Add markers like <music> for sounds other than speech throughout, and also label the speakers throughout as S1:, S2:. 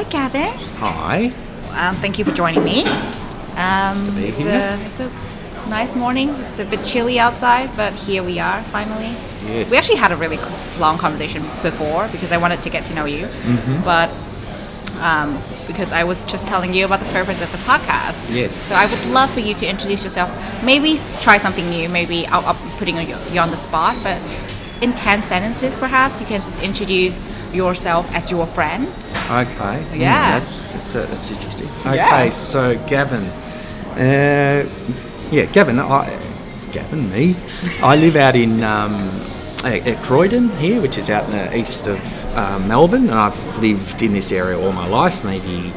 S1: Hi, Gavin.
S2: Hi.
S1: Um, thank you for joining me. Um,
S2: to be
S1: it's, a, it's a nice morning. It's a bit chilly outside, but here we are finally.
S2: Yes.
S1: We actually had a really long conversation before because I wanted to get to know you,
S2: Mm-hmm.
S1: but um, because I was just telling you about the purpose of the podcast.
S2: Yes.
S1: So I would love for you to introduce yourself. Maybe try something new. Maybe I'll, I'll be putting you you on the spot, but in ten sentences, perhaps you can just introduce yourself as your friend.
S2: Okay. Mm,
S1: Yeah.
S2: that's that's, uh, that's interesting. Okay,
S1: Yeah.
S2: so Gavin, uh, yeah, Gavin, I, Gavin, me, I live out in um, at, Croydon here, which is out in the east of um, Melbourne, and I've lived in this area all my life. Maybe,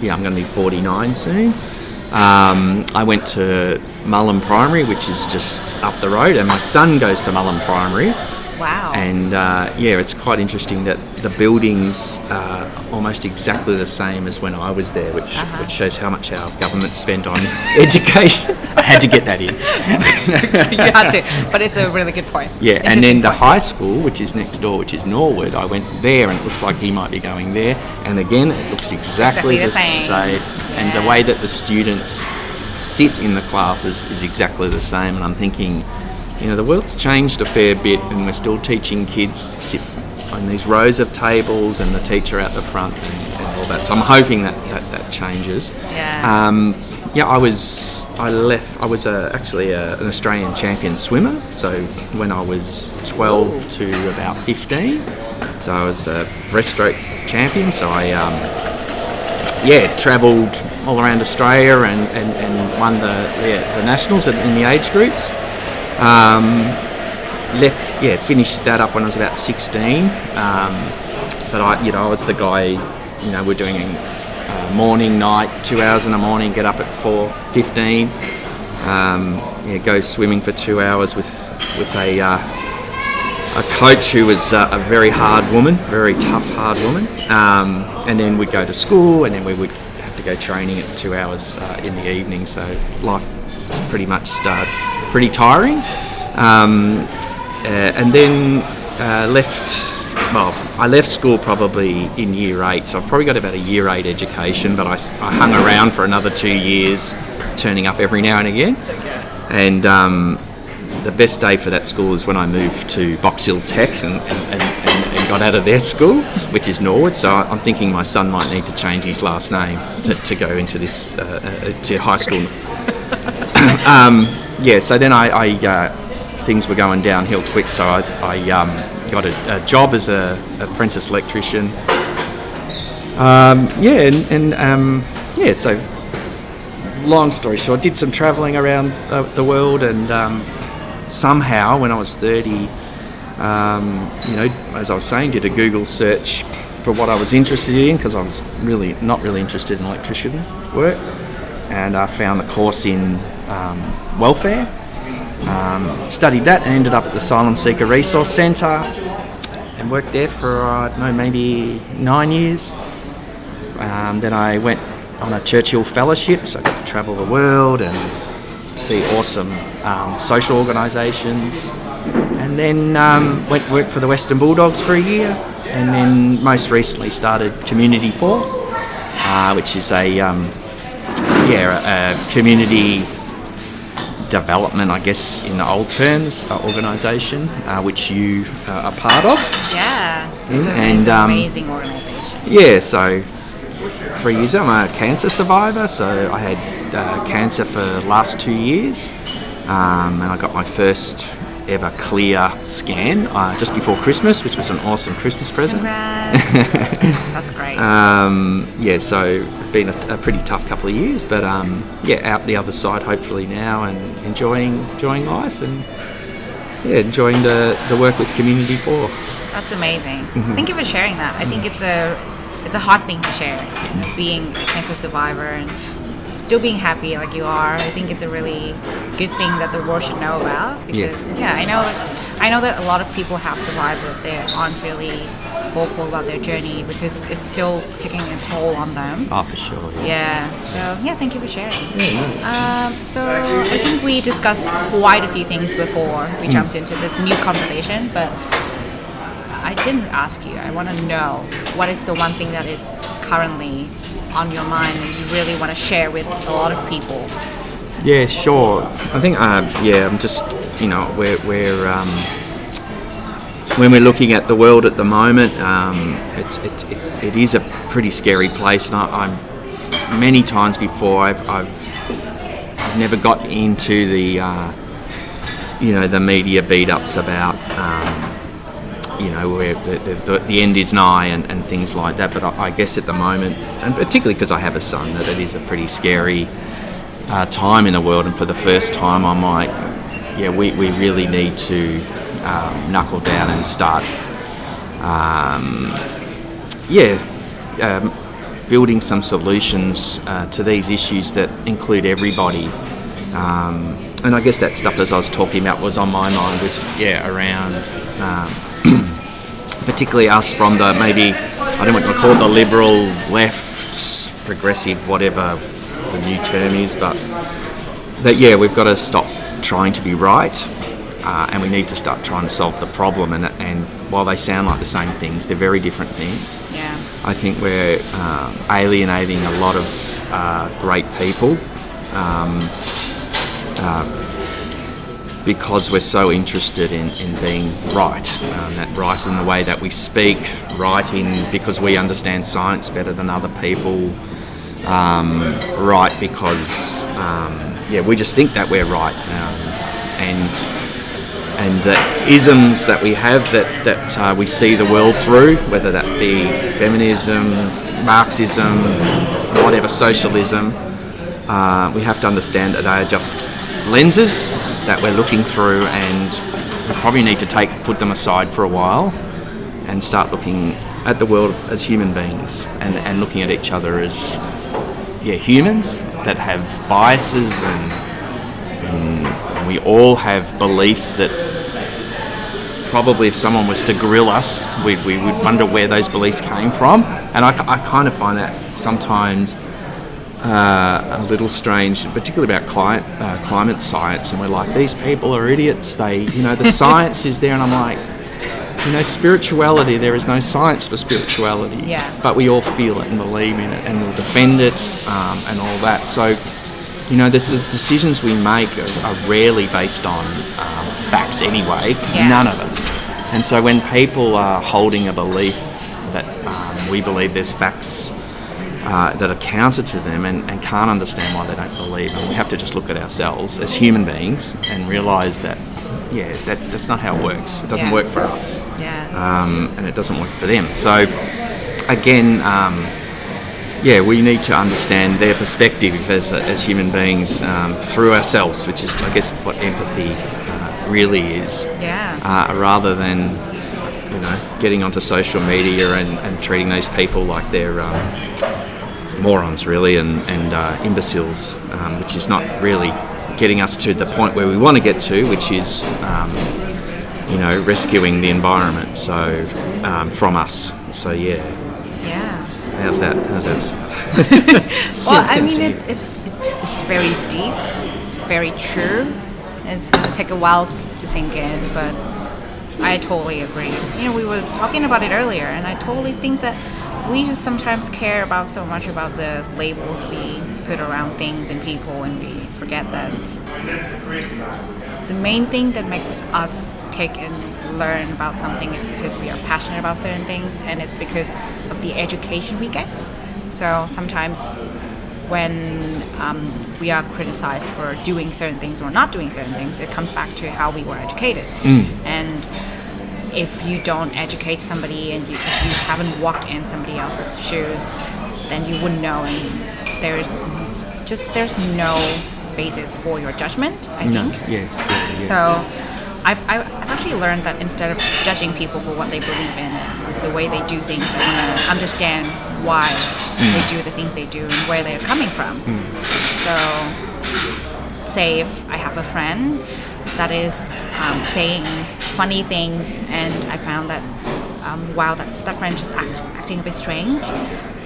S2: yeah, I'm going to be 49 soon. Um, I went to Mullum Primary, which is just up the road, and my son goes to Mullum Primary.
S1: Wow.
S2: And uh, yeah, it's quite interesting that the buildings are almost exactly the same as when I was there, which,
S1: Uh-huh.
S2: which shows how much our government spent on <laughs> education. I had to get that in. <laughs>
S1: you had to, but it's a really good point.
S2: Yeah, and then the
S1: point.
S2: high school, which is next door, which is Norwood, I went there and it looks like he might be going there. And again, it looks exactly,
S1: Exactly the
S2: the
S1: same.
S2: same. And the way that the students sit in the classes is exactly the same. And I'm thinking, you know, the world's changed a fair bit and we're still teaching kids sit on these rows of tables and the teacher out the front and, and all that. So I'm hoping that that, that changes.
S1: Yeah.
S2: Um, yeah, I was. I left. I was uh, actually a, an Australian champion swimmer. So when I was 12 to about 15, so I was a breaststroke champion. So I, um, yeah, travelled all around Australia and, and, and won the yeah, the nationals in, in the age groups. Um, left, yeah, finished that up when I was about 16. Um, but I, you know, I was the guy. You know, we're doing uh, morning, night, two hours in the morning. Get up at four fifteen. Um, yeah, go swimming for two hours with with a uh, a coach who was uh, a very hard woman, very tough, hard woman. Um, and then we'd go to school, and then we would have to go training at two hours uh, in the evening. So life pretty much uh, pretty tiring. Um, uh, and then uh, left. Well, I left school probably in year eight, so I've probably got about a year eight education. But I hung around for another two years, turning up every now and again. And um, the best day for that school is when I moved to Box Hill Tech and, and, and, and, got out of their school, which is Norwood. So I- I'm thinking my son might need to change his last name to, to go into this uh, uh, to high school. <laughs> um, yeah, so then I, I uh, things were going downhill quick, so I, I um, got a, a job as a apprentice electrician. Um, yeah, and, and um, yeah, so long story short, did some travelling around the world, and um, somehow when I was 30, um, you know, as I was saying, did a Google search for what I was interested in because I was really not really interested in electrician work, and I found the course in um, welfare. Um, studied that and ended up at the Asylum Seeker Resource Centre and worked there for uh, I don't know maybe nine years. Um, then I went on a Churchill Fellowship, so I got to travel the world and see awesome um, social organisations. And then um, went work for the Western Bulldogs for a year, and then most recently started Community Four, uh, which is a um, yeah a, a community development, I guess, in the old terms, uh, organisation, uh, which you uh, are part of.
S1: Yeah,
S2: Mm, and,
S1: an
S2: um,
S1: amazing organization.
S2: Yeah, so for years I'm a cancer survivor. So I had uh, cancer for the last two years, um, and I got my first ever clear scan uh, just before Christmas, which was an awesome Christmas present.
S1: That's great. <laughs>
S2: Um, yeah, so been a, a pretty tough couple of years, but um, yeah, out the other side hopefully now and enjoying enjoying life and yeah, enjoying the, the work with Community Four.
S1: That's amazing.
S2: Mm-hmm.
S1: Thank you for sharing that. I think it's a it's a hard thing to share, being a cancer survivor and still being happy like you are. I think it's a really good thing that the world should know about because
S2: Yes.
S1: yeah, I know I know that a lot of people have survived but they aren't really vocal about their journey because it's still taking a toll on them.
S2: Oh, for sure.
S1: Yeah. So yeah, thank you for sharing. Um, so I think we discussed quite a few things before we jumped into this new conversation, but I didn't ask you. I want to know what is the one thing that is currently on your mind and you really want to share with a lot of people?
S2: Yeah, sure. I think, uh, yeah, I'm just, you know, we're, we're um, when we're looking at the world at the moment, um, it's, it's, it, it is a pretty scary place. And I, I'm many times before I've, I've, I've never got into the, uh, you know, the media beat ups about, um, you know, where the, the, the, end is nigh and, and things like that. But I, I guess at the moment, and particularly because I have a son, that it is a pretty scary uh, time in the world. And for the first time, I'm like, yeah, we, we really need to um, knuckle down and start, um, yeah, um, building some solutions uh, to these issues that include everybody. Um, and I guess that stuff, as I was talking about, was on my mind. Was yeah, around um, <clears throat> particularly us from the maybe I don't want to call it, the liberal left, progressive, whatever the new term is, but that yeah, we've got to stop trying to be right uh, and we need to start trying to solve the problem. And, and while they sound like the same things, they're very different things.
S1: Yeah.
S2: I think we're um, alienating a lot of uh, great people um, uh, because we're so interested in, in being right. Um, that right in the way that we speak, right in because we understand science better than other people. Um, right because um, yeah we just think that we're right um, and and the isms that we have that, that uh, we see the world through, whether that be feminism, Marxism, whatever, socialism, uh, we have to understand that they are just lenses that we're looking through and we probably need to take put them aside for a while and start looking at the world as human beings and, and looking at each other as yeah humans that have biases and, and we all have beliefs that probably if someone was to grill us, we, we would wonder where those beliefs came from. And I, I kind of find that sometimes uh, a little strange, particularly about climate, uh, climate science. And we're like, these people are idiots. They, you know, the <laughs> science is there. And I'm like, you know, spirituality, there is no science for spirituality.
S1: Yeah.
S2: But we all feel it and believe in it and we'll defend it um, and all that. So, you know, the decisions we make are, are rarely based on um, facts anyway.
S1: Yeah.
S2: None of us. And so when people are holding a belief that um, we believe there's facts uh, that are counter to them and, and, can't understand why they don't believe and we have to just look at ourselves as human beings and realise that, yeah, that's, that's not how it works. It doesn't
S1: Yeah.
S2: work for us.
S1: Yeah.
S2: Um, and it doesn't work for them. So, again, um, yeah, we need to understand their perspective as, as human beings um, through ourselves, which is, I guess, what empathy uh, really is,
S1: yeah.
S2: uh, rather than, you know, getting onto social media and, and treating these people like they're um, morons, really, and, and uh, imbeciles, um, which is not really getting us to the point where we want to get to, which is, um, you know, rescuing the environment so um, from us. So, yeah.
S1: yeah.
S2: How's that? How's that? <laughs>
S1: Well, I <laughs> mean, it, it's, it's very deep, very true. It's gonna take a while to sink in, but I totally agree. You know, we were talking about it earlier, and I totally think that we just sometimes care about so much about the labels we put around things and people, and we forget that the main thing that makes us take and learn about something is because we are passionate about certain things and it's because of the education we get. So sometimes when um, we are criticized for doing certain things or not doing certain things, it comes back to how we were educated. And if you don't educate somebody and you, if you haven't walked in somebody else's shoes, then you wouldn't know. And there's just there's no basis for your judgment. I
S2: No,
S1: think.
S2: yes. Yeah, yeah.
S1: So I've, I've actually learned that instead of judging people for what they believe in, the way they do things, I want to understand why they do the things they do and where they're coming from. So, say if I have a friend that is um, saying funny things, and I found that um, wow, that, that friend just act, acting a bit strange.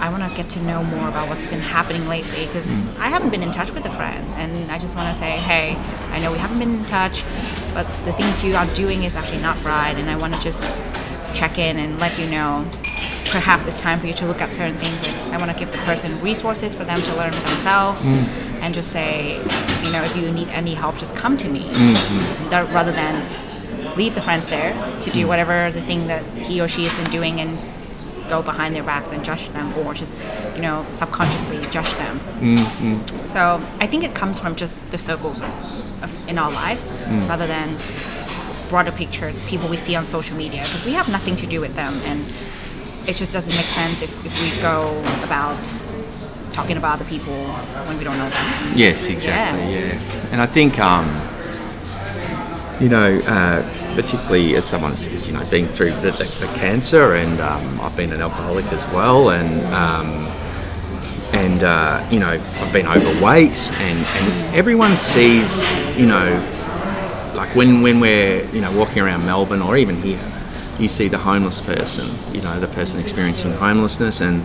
S1: I want to get to know more about what's been happening lately because I haven't been in touch with a friend, and I just want to say, hey, I know we haven't been in touch, but the things you are doing is actually not right, and I want to just check in and let you know. Perhaps it's time for you to look at certain things. Like I want to give the person resources for them to learn for themselves, mm. and just say, you know, if you need any help, just come to me, mm-hmm. That- rather than leave the friends there to do mm. whatever the thing that he or she has been doing and go behind their backs and judge them or just you know subconsciously judge them. So i think it comes from just the circles of, in our lives rather than broader picture the people we see on social media because we have nothing to do with them and it just doesn't make sense if, if we go about talking about other people when we don't know them.
S2: Yes, exactly. Yeah, and I think um, you know, uh, particularly as someone who's you know been through the, the, the cancer, and um, I've been an alcoholic as well, and um, and uh, you know I've been overweight, and, and everyone sees you know like when when we're you know walking around Melbourne or even here, you see the homeless person, you know the person experiencing homelessness, and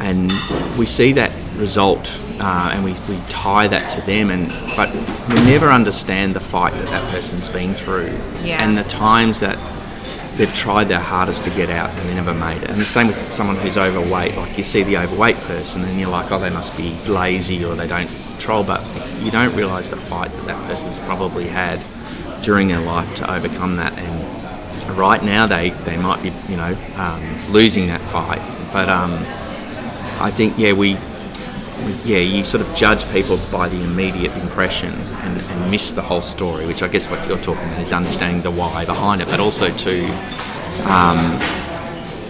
S2: and we see that result uh, and we, we tie that to them and but we never understand the fight that that person's been through
S1: Yeah.
S2: and the times that they've tried their hardest to get out and they never made it and the same with someone who's overweight like you see the overweight person and you're like oh they must be lazy or they don't control but you don't realize the fight that that person's probably had during their life to overcome that and right now they, they might be you know um, losing that fight but um, I think yeah we, we yeah you sort of judge people by the immediate impression and, and miss the whole story which I guess what you're talking about is understanding the why behind it but also too um,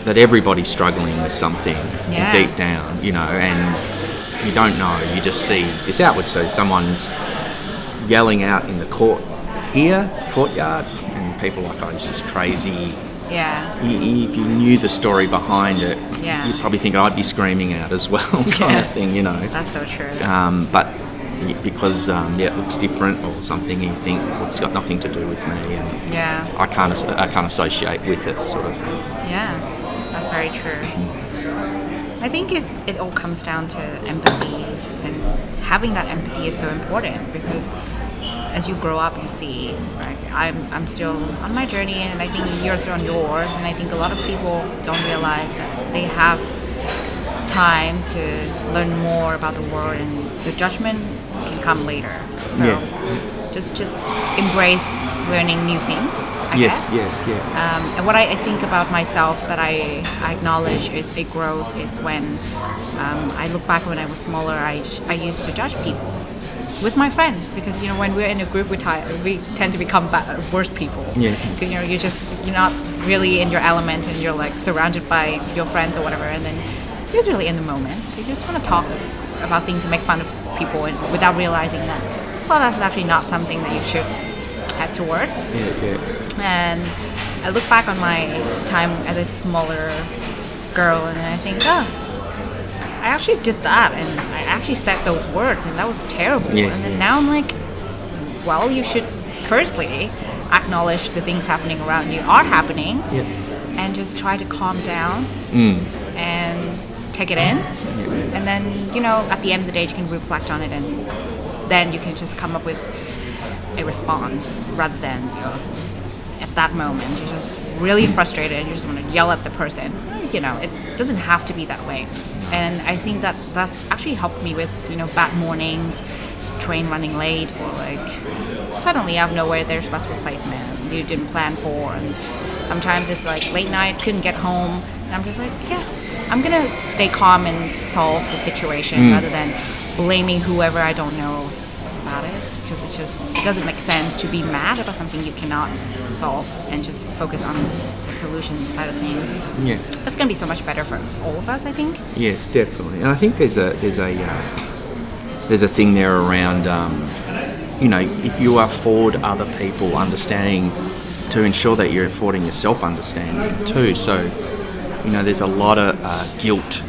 S2: that everybody's struggling with something
S1: Yeah.
S2: deep down you know and you don't know you just see this outward so someone's yelling out in the court here courtyard and people are like oh it's just crazy
S1: yeah
S2: if you knew the story behind it,
S1: Yeah.
S2: you'd probably think I'd be screaming out as well, <laughs> kind
S1: Yeah.
S2: of thing, you know.
S1: that's so true
S2: Um, but because um, yeah, it looks different or something, you think well, it's got nothing to do with me, and
S1: yeah
S2: I can't I can't associate with it, sort of.
S1: Yeah, that's very true. I think it's, it all comes down to empathy, and having that empathy is so important because as you grow up, you see, right? I'm, I'm still on my journey, and I think you're on yours, and I think a lot of people don't realize that they have time to learn more about the world, and the judgment can come later. So
S2: Yeah.
S1: just just embrace learning new things. I
S2: yes,
S1: guess.
S2: yes, yeah.
S1: Um, and what I, I think about myself that I, I acknowledge is a growth is when um, I look back when I was smaller, I, I used to judge people with my friends because you know when we're in a group we, we tend to become ba- worse people.
S2: Yeah.
S1: You know you're just you're not really in your element and you're like surrounded by your friends or whatever, and then you're just really in the moment. You just want to talk about things and make fun of people and without realizing that well that's actually not something that you should head towards
S2: yeah, yeah.
S1: and I look back on my time as a smaller girl and I think, oh, I actually did that and I actually said those words and that was terrible.
S2: Yeah,
S1: and then
S2: yeah.
S1: now I'm like, well, you should firstly acknowledge the things happening around you are happening
S2: Yeah.
S1: and just try to calm down
S2: Mm.
S1: and take it in. And then, you know, at the end of the day, you can reflect on it and then you can just come up with a response rather than, you know, at that moment, you're just really frustrated and you just want to yell at the person. You know, it doesn't have to be that way. And I think that that's actually helped me with, you know, bad mornings, train running late, or like suddenly out of nowhere there's bus replacement you didn't plan for. And sometimes it's like late night, couldn't get home. And I'm just like, yeah, I'm gonna stay calm and solve the situation hmm. rather than blaming whoever I don't know about it because it's just it doesn't make sense to be mad about something you cannot solve and just focus on the solution side of things.
S2: Yeah.
S1: That's gonna be so much better for all of us, I think.
S2: Yes, definitely. And I think there's a there's a uh, there's a thing there around um, you know if you afford other people understanding to ensure that you're affording yourself understanding too. So you know there's a lot of uh, guilt.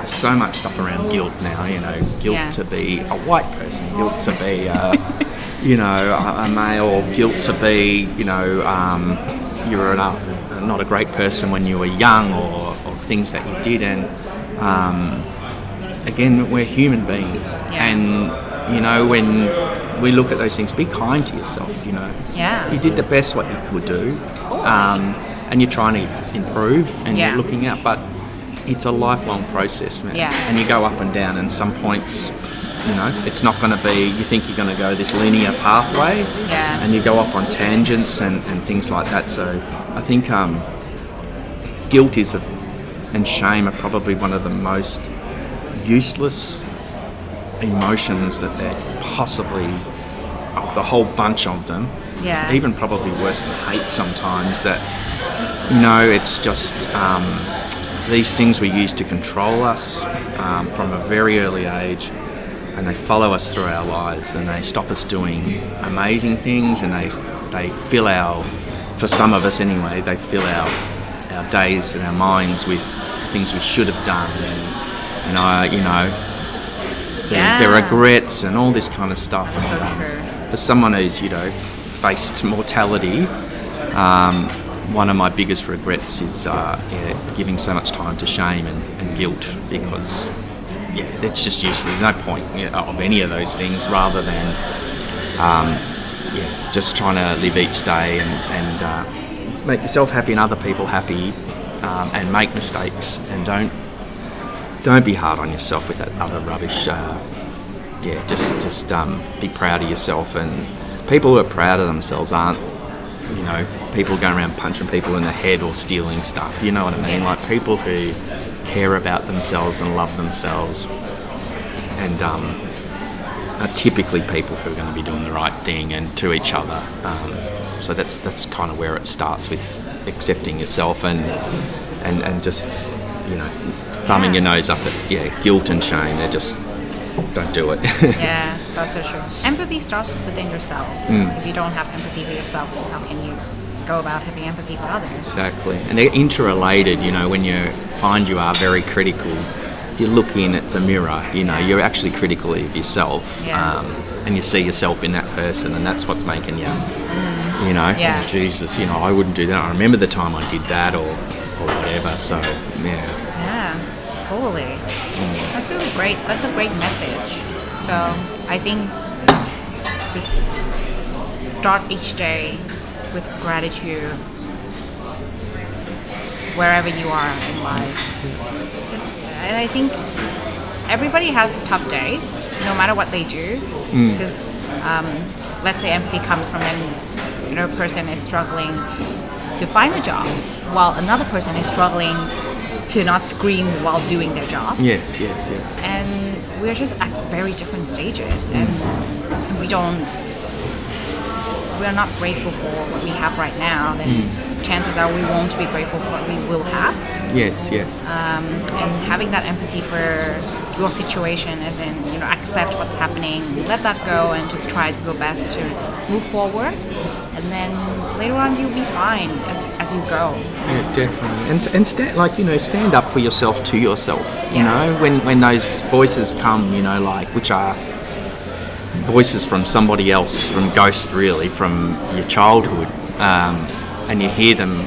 S2: There's so much stuff around guilt now. You know, guilt
S1: Yeah.
S2: to be a white person, guilt to be uh, <laughs> you know a, a male, guilt to be you know um, you're an, uh, not a great person when you were young or, or things that you did and um, again we're human beings
S1: Yeah.
S2: and you know when we look at those things be kind to yourself you know
S1: Yeah.
S2: you did the best what you could do um, and you're trying to improve and
S1: Yeah.
S2: you're looking out, but it's a lifelong process, man.
S1: Yeah.
S2: And you go up and down, and some points, you know, it's not going to be. You think you're going to go this linear pathway,
S1: Yeah.
S2: and you go off on tangents and, and things like that. So I think um, guilt is a, and shame are probably one of the most useless emotions that there possibly of the whole bunch of them.
S1: Yeah.
S2: Even probably worse than hate sometimes. That you know, it's just um, these things we use to control us um, from a very early age, and they follow us through our lives, and they stop us doing amazing things, and they they fill our, for some of us anyway, they fill our our days and our minds with things we should have done, and and I, you know, the, the regrets and all this kind of stuff.
S1: So
S2: And, um,
S1: true.
S2: for someone who's you know faced mortality, um, one of my biggest regrets is uh, yeah, giving so much time to shame and, and guilt because yeah, it's just useless. There's no point of any of those things rather than um, yeah, just trying to live each day and, and uh, make yourself happy and other people happy um, and make mistakes and don't don't be hard on yourself with that other rubbish. Uh, yeah, just just um, be proud of yourself. And people who are proud of themselves aren't, you know, people going around punching people in the head or stealing stuff. You know what I mean? Like people who care about themselves and love themselves, and um, are typically people who are going to be doing the right thing and to each other. Um, so that's that's kind of where it starts with accepting yourself and and and just you know thumbing your nose up at yeah guilt and shame. They're just don't do it. <laughs>
S1: Yeah, that's so true. Empathy starts within yourselves.
S2: Mm.
S1: If you don't have empathy for yourself, then how can you go about having empathy for others?
S2: Exactly, and they're interrelated. You know, when you find you are very critical, if you look in, it's a mirror. You know, you're actually critical of yourself,
S1: Yeah.
S2: um, and you see yourself in that person, and that's what's making you. You know,
S1: Yeah.
S2: "Oh, Jesus, you know, I wouldn't do that. I remember the time I did that, or or whatever. So yeah,
S1: Yeah, totally.
S2: Mm.
S1: That's really great. That's a great message. So I think just start each day with gratitude wherever you are in life. And I think everybody has tough days, no matter what they do. Because um, let's say empathy comes from an you know person is struggling to find a job, while another person is struggling to not scream while doing their job
S2: yes, yes, yeah.
S1: and we're just at very different stages and if we don't we're not grateful for what we have right now then hmm. chances are we won't be grateful for what we will have
S2: Yes, yeah.
S1: Um, and having that empathy for your situation as in you know accept what's happening let that go and just try your best to move forward and then later on you'll be fine as, as you go
S2: Yeah, definitely. And, and stand, like, you know, stand up for yourself to yourself. You
S1: Yeah.
S2: know, when, when those voices come, you know, like, which are voices from somebody else, from ghosts, really, from your childhood, um, and you hear them,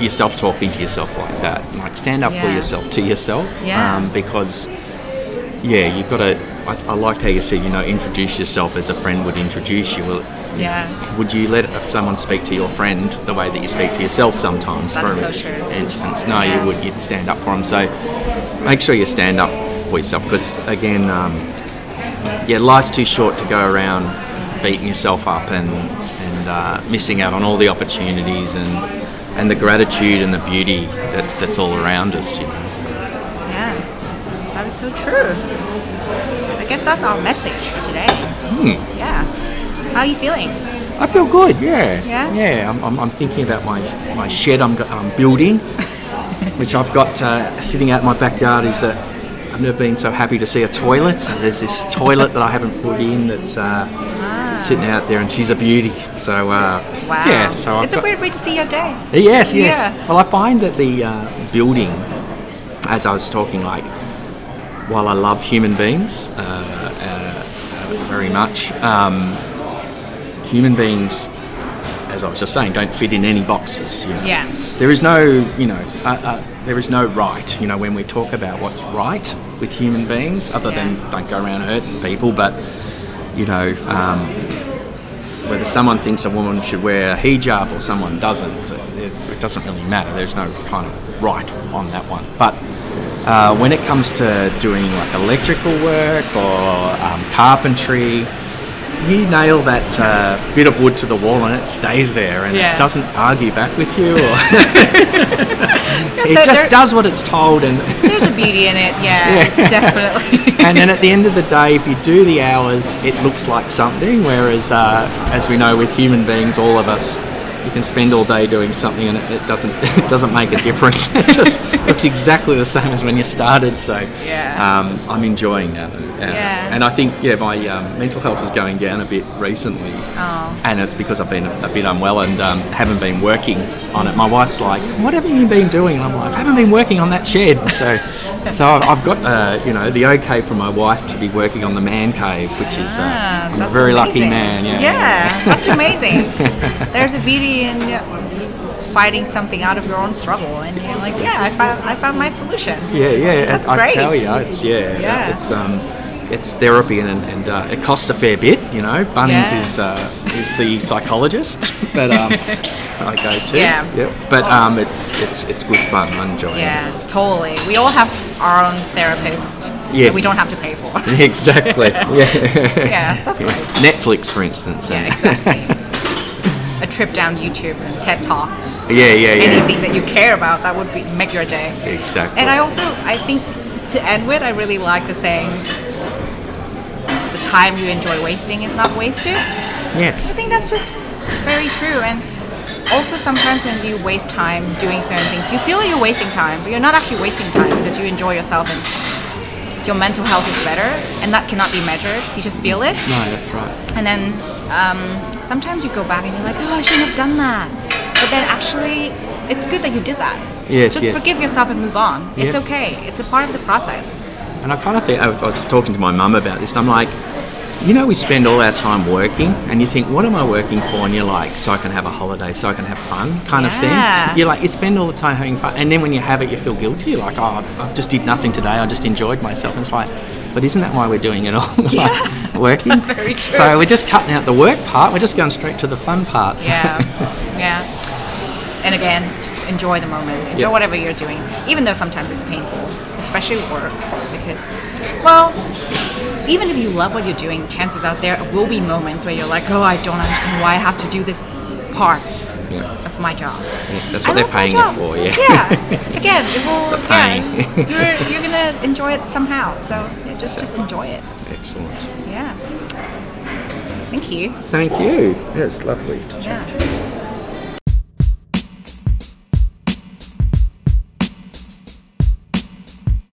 S2: yourself talking to yourself like that. Like, stand up for yourself to yourself.
S1: Yeah.
S2: Um, because, yeah, you've got to, I, I liked how you said, you know, introduce yourself as a friend would introduce you. Well,
S1: yeah
S2: would you let someone speak to your friend the way that you speak to yourself sometimes?
S1: That
S2: for
S1: so true.
S2: instance, no,
S1: Yeah.
S2: you would. You'd stand up for them. So make sure you stand up for yourself because again, um, yeah, life's too short to go around beating yourself up and and uh, missing out on all the opportunities and and the gratitude and the beauty that's that's all around us. You know.
S1: Yeah, that is so true. I guess that's our message for today. Yeah. How are you feeling?
S2: I feel good. Yeah.
S1: Yeah?
S2: Yeah. I'm, I'm, I'm thinking about my my shed I'm, I'm building, <laughs> which I've got uh, sitting out in my backyard. Is that I've never been so happy to see a toilet. There's this toilet that I haven't put in that's uh, sitting out there, and she's a beauty. So uh,
S1: Wow.
S2: yeah. So I've
S1: it's a weird way to see your day.
S2: Yes, yeah.
S1: Yeah.
S2: Well, I find that the uh, building, as I was talking, like, while I love human beings uh, uh, very much, um, human beings, as I was just saying, don't fit in any boxes. You know?
S1: Yeah.
S2: There is no, you know, uh, uh, there is no right. You know, when we talk about what's right with human beings, other than don't go around hurting people, but you know, um, whether someone thinks a woman should wear a hijab or someone doesn't, it, it doesn't really matter. There's no kind of right on that one. But uh, when it comes to doing like electrical work or um, carpentry, you nail that uh, bit of wood to the wall and it stays there and
S1: Yeah.
S2: it doesn't argue back with you. Or <laughs> <laughs> it
S1: there-
S2: just does what it's told and. <laughs>
S1: There's a beauty in it, yeah,
S2: Yeah.
S1: definitely.
S2: and then at the end of the day, if you do the hours, it looks like something. Whereas, uh, as we know, with human beings, all of us, you can spend all day doing something and it, it doesn't <laughs> it doesn't make a difference. <laughs> it just looks exactly the same as when you started. So,
S1: Yeah.
S2: um, I'm enjoying that. Uh,
S1: Yeah.
S2: And I think yeah, my um, mental health is going down a bit recently,
S1: Oh.
S2: and it's because I've been a, a bit unwell and um, haven't been working on it. My wife's like, "What haven't you been doing?" And I'm like, "I haven't been working on that shed." So, so I've, got uh, you know the okay from my wife to be working on the man cave, which is uh,
S1: Ah,
S2: I'm a very lucky man. Yeah.
S1: Yeah, that's <laughs> amazing. There's a beauty in fighting something out of your own struggle, and you're like, yeah, I found, I found my solution.
S2: Yeah, yeah.
S1: That's
S2: I
S1: great.
S2: tell you, it's yeah,
S1: Yeah.
S2: it's um, it's therapy and, and uh, it costs a fair bit. You know, Bunnings
S1: Yeah.
S2: is uh, is the psychologist <laughs> that um, I go to.
S1: Yeah.
S2: Yep. But um, it's it's it's good fun. I'm enjoying
S1: Yeah, totally. We all have our own therapist
S2: Yes.
S1: that we don't have to pay for. <laughs>
S2: Exactly. <laughs> yeah.
S1: yeah, that's great.
S2: Netflix, for instance.
S1: Yeah, exactly. A trip down YouTube and TED Talk.
S2: yeah, yeah, yeah.
S1: Anything that you care about that would be make your day.
S2: Exactly.
S1: And I also, I think, to end with, I really like the saying, "The time you enjoy wasting is not wasted."
S2: yes.
S1: I think that's just very true. And also, sometimes when you waste time doing certain things, you feel like you're wasting time, but you're not actually wasting time because you enjoy yourself and your mental health is better, and that cannot be measured. You just feel it.
S2: No, that's right.
S1: And then um, sometimes you go back and you're like, oh, I shouldn't have done that. But then actually, it's good that you did that.
S2: Yes,
S1: Just
S2: yes.
S1: forgive yourself and move on. It's okay. It's a part of the process.
S2: And I kind of think I was talking to my mum about this, and I'm like, you know, we spend all our time working, and you think, what am I working for? And you're like, so I can have a holiday, so I can have fun, kind of
S1: Yeah.
S2: thing. You're like, you spend all the time having fun, and then when you have it, you feel guilty. You're like, oh, I just did nothing today. I just enjoyed myself. And it's like, but isn't that why we're doing it all? <laughs> like, <laughs> working.
S1: That's very true.
S2: So we're just cutting out the work part. We're just going straight to the fun parts. <laughs>
S1: Yeah. yeah. And again, just enjoy the moment. Enjoy
S2: Yeah.
S1: whatever you're doing, even though sometimes it's painful, especially work, because, well, even if you love what you're doing, chances out there will be moments where you're like, oh, I don't understand why I have to do this part
S2: Yeah.
S1: of my job.
S2: Yeah, that's
S1: I
S2: what they're
S1: love my
S2: paying you for. Yeah.
S1: Yeah. <laughs> Again, it will. Yeah. You're, you're gonna enjoy it somehow. So yeah, just just enjoy it.
S2: Excellent.
S1: Yeah. Thank you.
S2: Thank you. It's lovely to chat to you.